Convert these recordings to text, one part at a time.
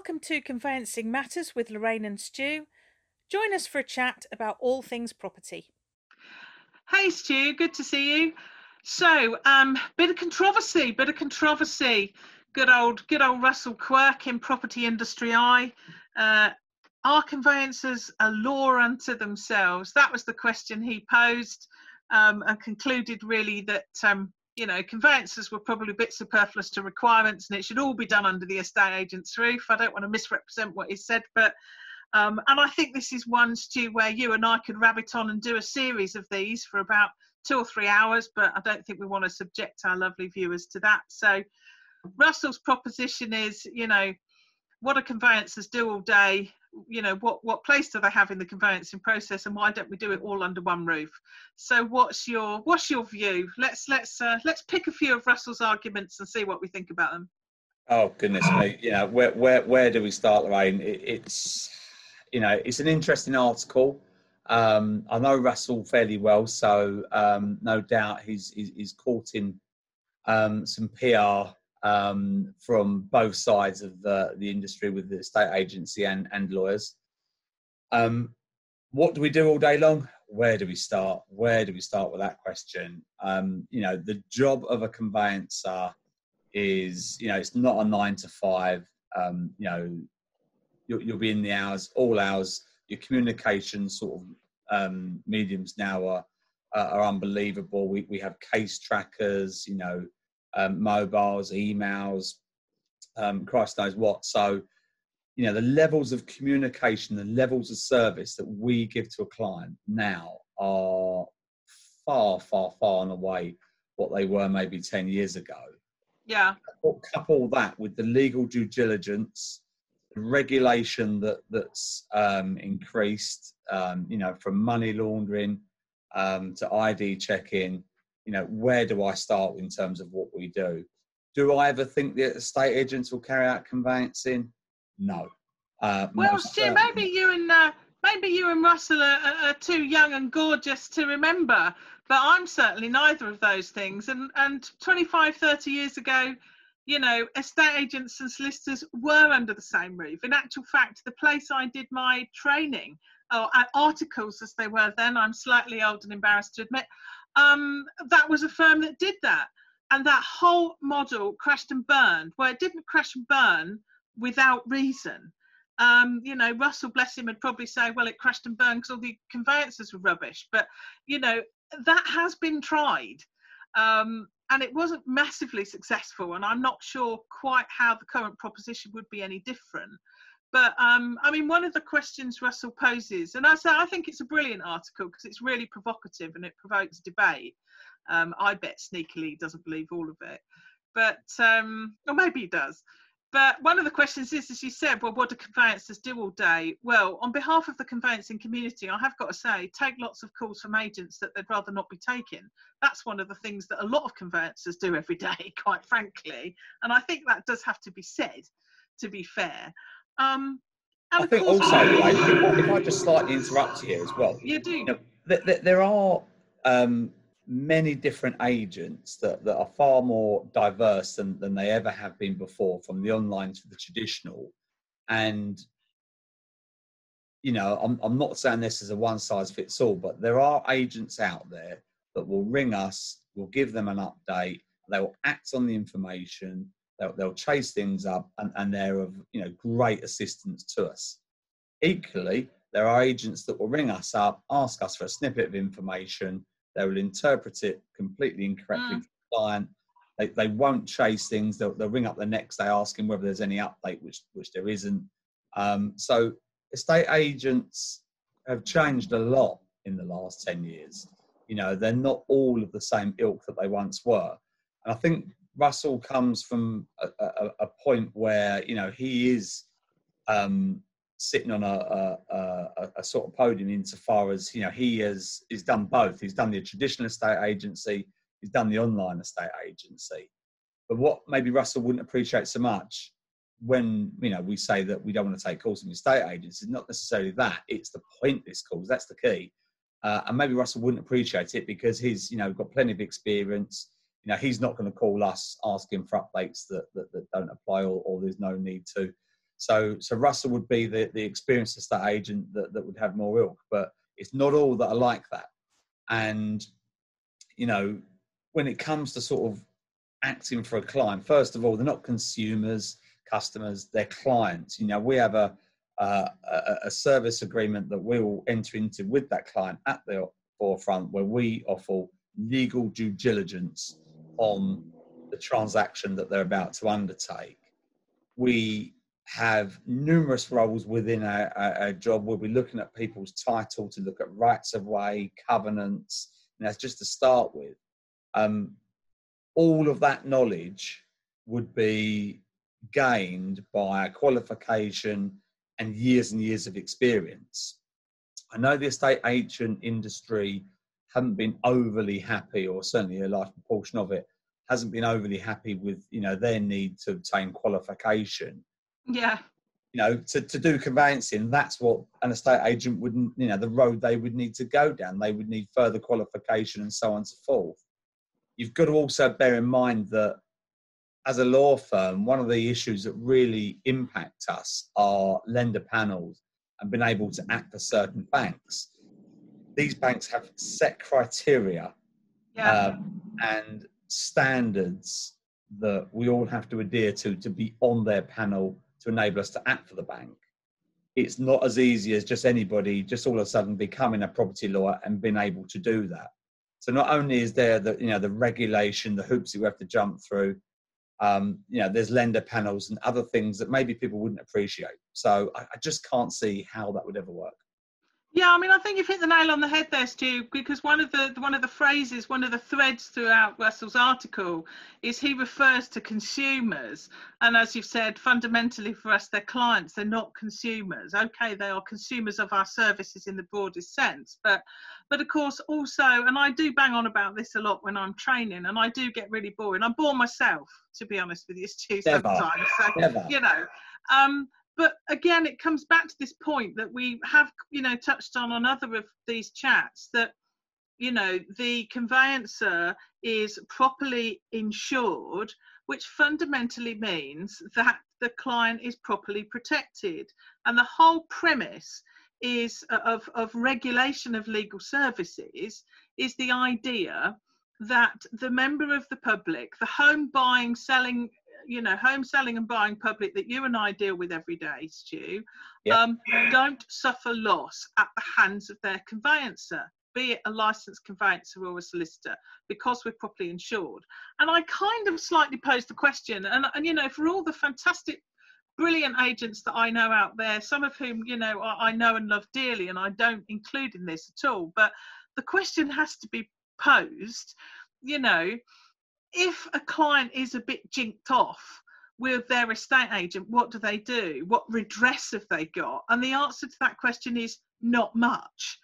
Welcome to Conveyancing Matters with Lorraine and Stu. Join us for a chat about all things property. Hey Stu, good to see you. So, um, bit of controversy, bit of controversy. Good old, good old Russell Quirk in Property Industry Eye. Uh, are conveyancers a law unto themselves? That was the question he posed, um, and concluded really that um, you know, conveyancers were probably a bit superfluous to requirements and it should all be done under the estate agent's roof. I don't want to misrepresent what he said, but um, and I think this is one, Stu, where you and I could rabbit on and do a series of these for about two or three hours, but I don't think we want to subject our lovely viewers to that. So Russell's proposition is, you know, what do conveyancers do all day? You know what what place do they have in the conveyancing process and why don't we do it all under one roof? So what's your what's your view? Let's let's uh, let's pick a few of russell's arguments and see what we think about them. Oh goodness me. Yeah where where where do we start lorraine? It, it's you know it's an interesting article. Um, I know Russell fairly well, so um, no doubt he's, he's, he's caught in um, some PR um, from both sides of the, the industry with the estate agency and, and lawyers. Um, what do we do all day long? Where do we start? Where do we start with that question? Um, you know, the job of a conveyancer is, you know, it's not a nine to five. Um, you know, you'll, you'll, be in the hours, all hours. Your communication sort of um, mediums now are, are unbelievable. We, we have case trackers, you know, um, mobiles, emails, um, Christ knows what. So, you know, the levels of communication, the levels of service that we give to a client now are far, far, far and away what they were maybe 10 years ago. Yeah. Couple that with the legal due diligence, regulation that that's um, increased, um, you know, from money laundering um, to ID check-in, you know, where do I start in terms of what we do? Do I ever think that estate agents will carry out conveyancing? No. Uh, well, Stu, maybe you and uh, maybe you and Russell are, are, too young and gorgeous to remember, but I'm certainly neither of those things. And and 25, 30 years ago, you know, estate agents and solicitors were under the same roof. In actual fact, the place I did my training, or uh, articles as they were then, I'm slightly old and embarrassed to admit, um, that was a firm that did that. And that whole model crashed and burned, where it didn't crash and burn without reason. Um, you know, Russell, bless him, would probably say, well, it crashed and burned because all the conveyancers were rubbish. But, you know, that has been tried. Um, and it wasn't massively successful. And I'm not sure quite how the current proposition would be any different. But um, I mean, one of the questions Russell poses, and I say I think it's a brilliant article because it's really provocative and it provokes debate. Um, I bet sneakily doesn't believe all of it, but um, or maybe he does. But one of the questions is, as you said, well, what do conveyancers do all day? Well, on behalf of the conveyancing community, I have got to say, take lots of calls from agents that they'd rather not be taking. That's one of the things that a lot of conveyancers do every day, quite frankly. And I think that does have to be said, to be fair. Um, I think also, if I just slightly interrupt here as well. You do. You know, th- th- there are um, many different agents that, that are far more diverse than, than they ever have been before, from the online to the traditional. And, you know, I'm, I'm not saying this is a one size fits all, but there are agents out there that will ring us, will give them an update, they will act on the information, They'll, they'll chase things up and, and they're of you know great assistance to us. Equally, there are agents that will ring us up, ask us for a snippet of information. They will interpret it completely incorrectly mm. the client. They, they won't chase things. They'll, they'll ring up the next day asking whether there's any update, which which there isn't. Um, so estate agents have changed a lot in the last 10 years. You know, they're not all of the same ilk that they once were. And I think Russell comes from a, a, a, point where you know he is um, sitting on a, a, sort of podium insofar as you know he has done both. He's done the traditional estate agency, he's done the online estate agency. But what maybe Russell wouldn't appreciate so much when you know we say that we don't want to take calls from estate agents is not necessarily that; it's the pointless calls. That's the key. Uh, and maybe Russell wouldn't appreciate it because he's you know got plenty of experience you know he's not going to call us asking for updates that, that, that don't apply or, or, there's no need to So, so Russell would be the, the experienced estate agent that, that would have more ilk, but it's not all that are like that. And, you know, when it comes to sort of acting for a client, first of all, they're not consumers, customers, they're clients. You know, we have a, uh, a, a service agreement that we will enter into with that client at the forefront where we offer legal due diligence on the transaction that they're about to undertake. We have numerous roles within our, our, our, job. We'll be looking at people's title to look at rights of way, covenants, and that's just to start with. Um, all of that knowledge would be gained by qualification and years and years of experience. I know the estate agent industry haven't been overly happy, or certainly a large proportion of it hasn't been overly happy with you know their need to obtain qualification. Yeah. You know, to, to do conveyancing, that's what an estate agent wouldn't, you know, the road they would need to go down. They would need further qualification and so on and so forth. You've got to also bear in mind that as a law firm, one of the issues that really impact us are lender panels and being able to act for certain banks. These banks have set criteria yeah. um, and standards that we all have to adhere to to be on their panel to enable us to act for the bank. It's not as easy as just anybody just all of a sudden becoming a property lawyer and being able to do that. So not only is there the you know the regulation, the hoops that we have to jump through, um, you know, there's lender panels and other things that maybe people wouldn't appreciate. So I, I, just can't see how that would ever work. Yeah, I mean, I think you've hit the nail on the head there, Stu. Because one of the one of the phrases, one of the threads throughout Russell's article is he refers to consumers, and as you've said, fundamentally for us, they're clients. They're not consumers. Okay, they are consumers of our services in the broadest sense, but but of course also, and I do bang on about this a lot when I'm training, and I do get really boring. I'm bored myself, to be honest with you, Stu. Sometimes, so Never. you know. Um, but again it comes back to this point that we have you know touched on on other of these chats that you know the conveyancer is properly insured which fundamentally means that the client is properly protected. And the whole premise is of, of regulation of legal services is the idea that the member of the public the home buying selling you know home selling and buying public that you and I deal with every day, Stu, um, don't suffer loss at the hands of their conveyancer be it a licensed conveyancer or a solicitor, because we're properly insured. And I kind of slightly posed the question, and, and you know, for all the fantastic, brilliant agents that I know out there, some of whom, you know, I, I know and love dearly, and I don't include in this at all, but the question has to be posed, you know, if a client is a bit jinked off with their estate agent, what do they do? What redress have they got? And the answer to that question is not much.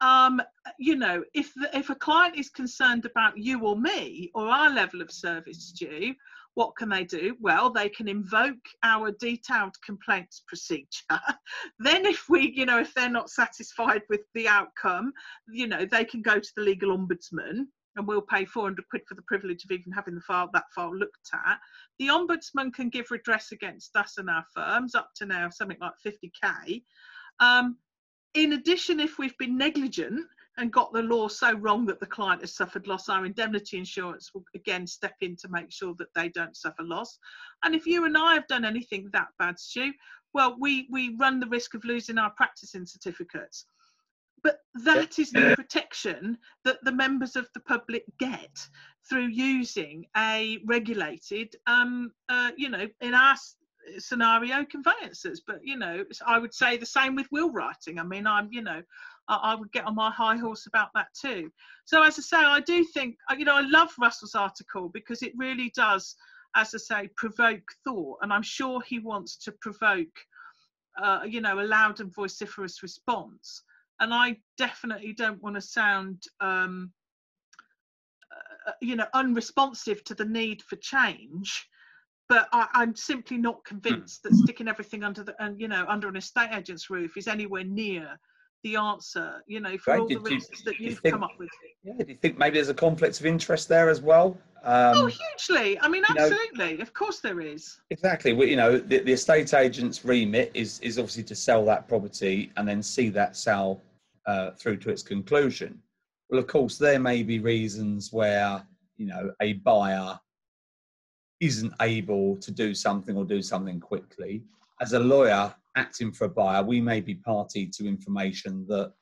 Um, you know, if the, if a client is concerned about you or me or our level of service due, what can they do? Well, they can invoke our detailed complaints procedure. then, if we, you know, if they're not satisfied with the outcome, you know, they can go to the legal ombudsman and we'll pay 400 quid for the privilege of even having the file that file looked at. The ombudsman can give redress against us and our firms up to now something like 50k. Um, in addition, if we've been negligent and got the law so wrong that the client has suffered loss, our indemnity insurance will again step in to make sure that they don't suffer loss. And if you and I have done anything that bad, Stu, well, we we run the risk of losing our practicing certificates but that is the protection that the members of the public get through using a regulated, um, uh, you know, in our scenario, conveyancers. But you know, I would say the same with will writing. I mean, I'm, you know, I, I would get on my high horse about that too. So as I say, I do think, uh, you know, I love Russell's article because it really does, as I say, provoke thought, and I'm sure he wants to provoke. Uh, you know, a loud and vociferous response and I definitely don't want to sound, um, uh, you know, unresponsive to the need for change. But I, am simply not convinced that sticking everything under the, and you know, under an estate agent's roof is anywhere near the answer, you know, for Right, all the did you- reasons that do you you've think- come up with. Yeah, do you think maybe there's a conflict of interest there as well? Um, oh, hugely. I mean, you know- absolutely. of course there is. Exactly. Well, you know, the, the estate agent's remit is is obviously to sell that property and then see that sell uh, through to its conclusion. Well, of course, there may be reasons where you know a buyer isn't able to do something or do something quickly. As a lawyer acting for a buyer, we may be party to information that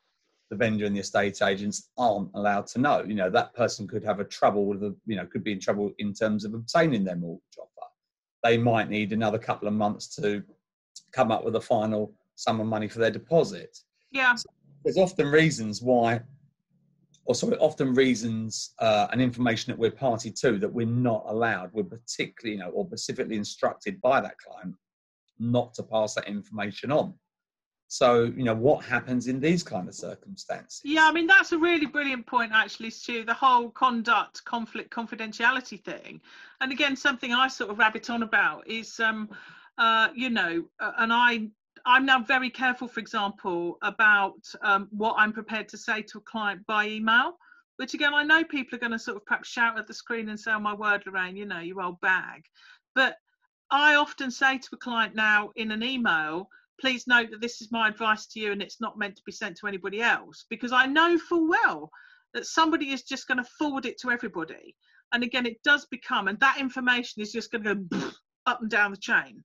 the vendor and the estate agents aren't allowed to know. You know, that person could have a trouble with, a, you know, could be in trouble in terms of obtaining their mortgage offer they might need another couple of months to come up with a final sum of money for their deposit. Yeah. There's often reasons why, or sorry, often reasons uh, and information that we're party to that we're not allowed. We're particularly, you know, or specifically instructed by that client not to pass that information on. So, you know, what happens in these kind of circumstances? Yeah, I mean that's a really brilliant point, actually, Stu. The whole conduct, conflict, confidentiality thing, and again, something I sort of rabbit on about is, um, uh, you know, uh, and I, I'm now very careful, for example, about um, what I'm prepared to say to a client by email. Which again, I know people are going to sort of perhaps shout at the screen and say, "Oh my word, Lorraine, you know, you old bag," but I often say to a client now in an email please note that this is my advice to you and it's not meant to be sent to anybody else because I know full well that somebody is just going to forward it to everybody. And again, it does become, and that information is just going to go up and down the chain.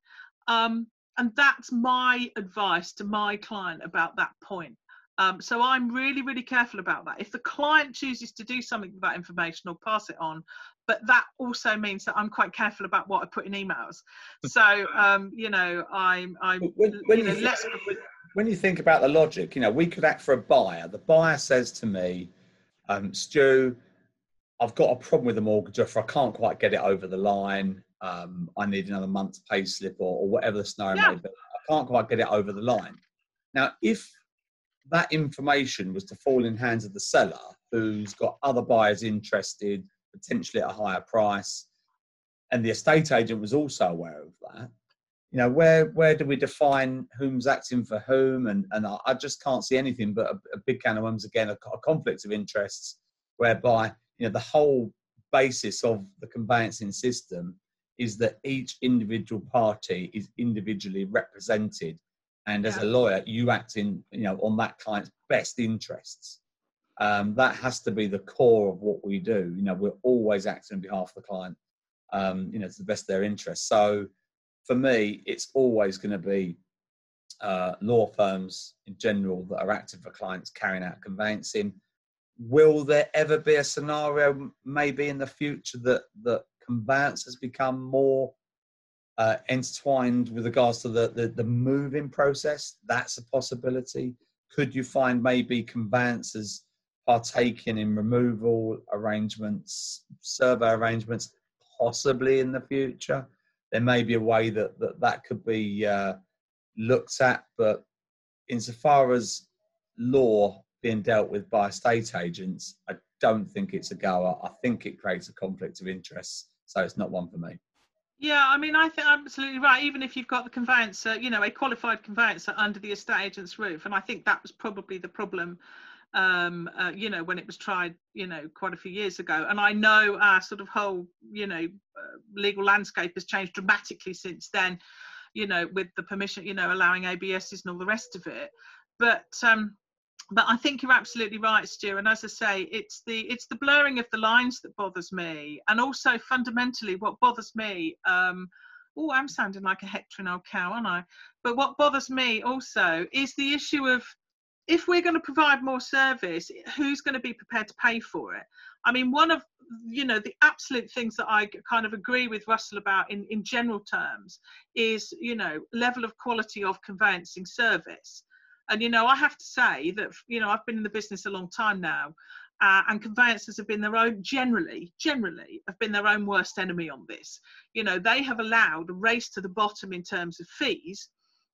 Um, and that's my advice to my client about that point. Um, so I'm really, really careful about that. If the client chooses to do something with that information or pass it on, but that also means that I'm quite careful about what I put in emails. So um, you know, I'm, I'm, When- when you know, you- less. when you think about the logic, you know, we could act for a buyer. The buyer says to me, um, Stu, I've got a problem with the mortgage offer. I can't quite get it over the line. Um, I need another month's pay slip or, or whatever the scenario Yeah. may be. I can't quite get it over the line. Now, if that information was to fall in hands of the seller who's got other buyers interested, potentially at a higher price, and the estate agent was also aware of that, you know where where do we define whom's acting for whom and and i, I just can't see anything but a, a big can of worms again a, a conflict of interests whereby you know the whole basis of the conveyancing system is that each individual party is individually represented and as Yeah. a lawyer you act in you know on that client's best interests um, that has to be the core of what we do you know we're always acting on behalf of the client um, you know to the best of their interests so for me, it's always going to be uh, law firms in general that are active for clients carrying out conveyancing. Will there ever be a scenario, maybe in the future, that that conveyancers become more uh, intertwined with regards to the, the the moving process? That's a possibility. Could you find maybe conveyancers partaking in removal arrangements, survey arrangements, possibly in the future? there may be a way that that, that could be uh, looked at, but insofar as law being dealt with by estate agents, I don't think it's a goer. I think it creates a conflict of interest, so it's not one for me. Yeah, I mean, I think absolutely right. Even if you've got the conveyancer, you know, a qualified conveyancer under the estate agent's roof, and I think that was probably the problem, um, uh, you know, when it was tried, you know, quite a few years ago. And I know our sort of whole, you know, uh, legal landscape has changed dramatically since then, you know, with the permission, you know, allowing ABSs and all the rest of it. But um, but I think you're absolutely right, Stu. And as I say, it's the it's the blurring of the lines that bothers me, and also fundamentally, what bothers me. Um, oh, I'm sounding like a hectoring old cow, aren't I? But what bothers me also is the issue of if we're going to provide more service, who's going to be prepared to pay for it? I mean, one of you know the absolute things that I kind of agree with Russell about in in general terms is you know level of quality of conveyancing service. And you know, I have to say that you know I've been in the business a long time now, uh, and conveyancers have been their own generally, generally have been their own worst enemy on this. You know, they have allowed a race to the bottom in terms of fees.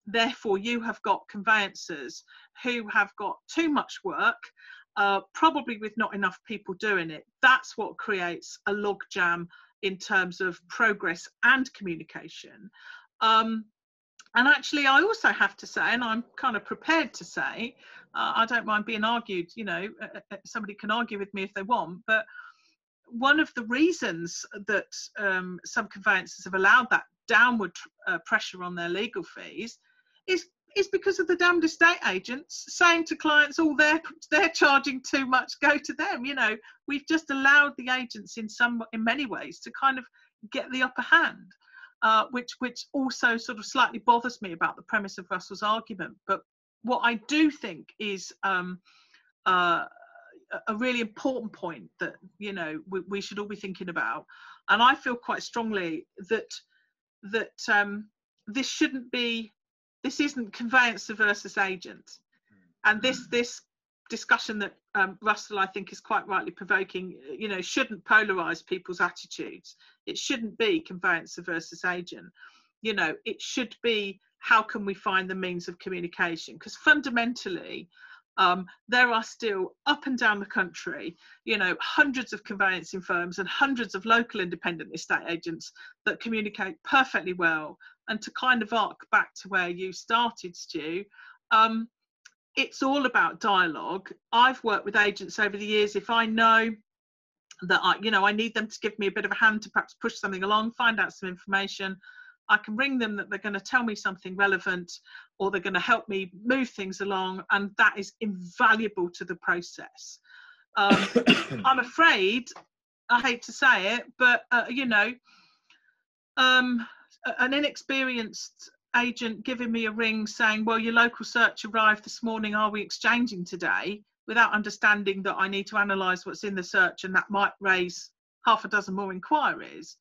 Therefore, you have got conveyancers who have got too much work, uh, probably with not enough people doing it. That's what creates a logjam in terms of progress and communication. Um, And actually, I also have to say, and I'm kind of prepared to say, uh, I don't mind being argued. You know, uh, uh, somebody can argue with me if they want, but one of the reasons that um, some conveyancers have allowed that downward uh, pressure on their legal fees is is because of the damned estate agents saying to clients, "Oh, they're they're charging too much. Go to them." You know, we've just allowed the agents in some in many ways to kind of get the upper hand, uh, which which also sort of slightly bothers me about the premise of Russell's argument. But what I do think is um, uh, a really important point that you know we, we, should all be thinking about, and I feel quite strongly that that um, this shouldn't be this isn't conveyancer versus agent, and this mm. this discussion that um, Russell I think is quite rightly provoking, you know, shouldn't polarize people's attitudes. It shouldn't be conveyancer versus agent. You know, it should be how can we find the means of communication? Because fundamentally, um, there are still up and down the country, you know, hundreds of conveyancing firms and hundreds of local independent estate agents that communicate perfectly well. And to kind of arc back to where you started, Stu, um, it's all about dialogue. I've worked with agents over the years. If I know that I, you know, I need them to give me a bit of a hand to perhaps push something along, find out some information, I can ring them that they're going to tell me something relevant or they're going to help me move things along, and that is invaluable to the process. Um, I'm afraid, I hate to say it, but uh, you know, um, an inexperienced agent giving me a ring saying, Well, your local search arrived this morning, are we exchanging today? without understanding that I need to analyse what's in the search and that might raise half a dozen more inquiries.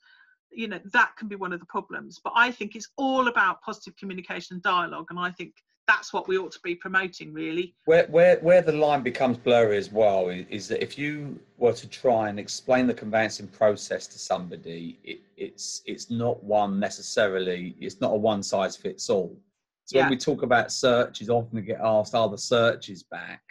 You know that can be one of the problems. But i think it's all about positive communication and dialogue and i think that's what we ought to be promoting really where where where the line becomes blurry as well is, is that if you were to try and explain the conveyancing process to somebody it, it's it's not one necessarily it's not a one size fits all so yeah. when we talk about searches often we get asked are the searches back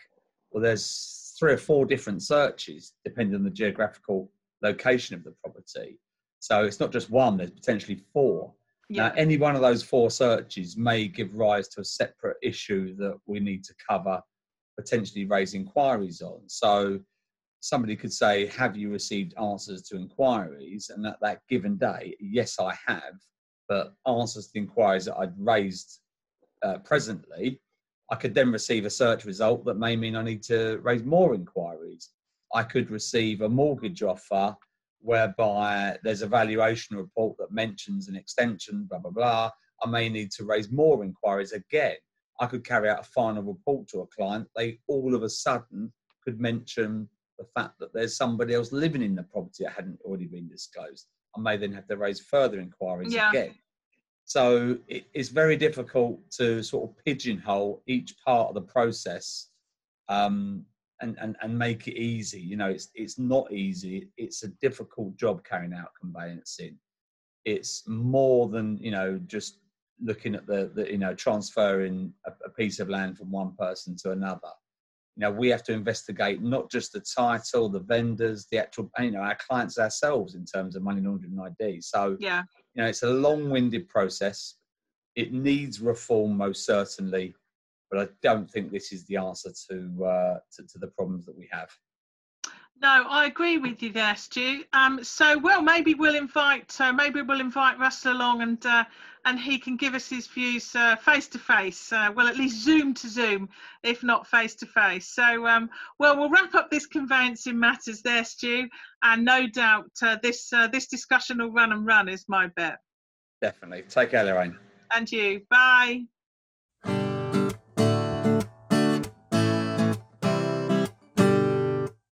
well there's three or four different searches depending on the geographical location of the property so it's not just one, there's potentially four. Yeah. Now, any one of those four searches may give rise to a separate issue that we need to cover, potentially raise inquiries on. So somebody could say, Have you received answers to inquiries? And at that given day, yes, I have, but answers to inquiries that I'd raised uh, presently, I could then receive a search result that may mean I need to raise more inquiries. I could receive a mortgage offer whereby there's a valuation report that mentions an extension, blah, blah, blah. I may need to raise more inquiries again. I could carry out a final report to a client. They all of a sudden could mention the fact that there's somebody else living in the property that hadn't already been disclosed. I may then have to raise further inquiries yeah. again. So it, it's very difficult to sort of pigeonhole each part of the process um, and, and, and make it easy. You know, it's it's not easy. It's a difficult job carrying out conveyancing. It's more than you know just looking at the, the you know transferring a, a piece of land from one person to another. You know, we have to investigate not just the title, the vendors, the actual you know our clients ourselves in terms of money laundering ID. So yeah, you know, it's a long-winded process. It needs reform most certainly but I don't think this is the answer to, uh, to, to the problems that we have. No, I agree with you there, Stu. Um, so, well, maybe we'll invite uh, maybe we'll invite Russell along, and uh, and he can give us his views face to face. Well, at least Zoom to Zoom, if not face to face. So, um, well, we'll wrap up this conveyancing matters there, Stu, and no doubt uh, this uh, this discussion will run and run. Is my bet. Definitely. Take care, Lorraine. And you. Bye.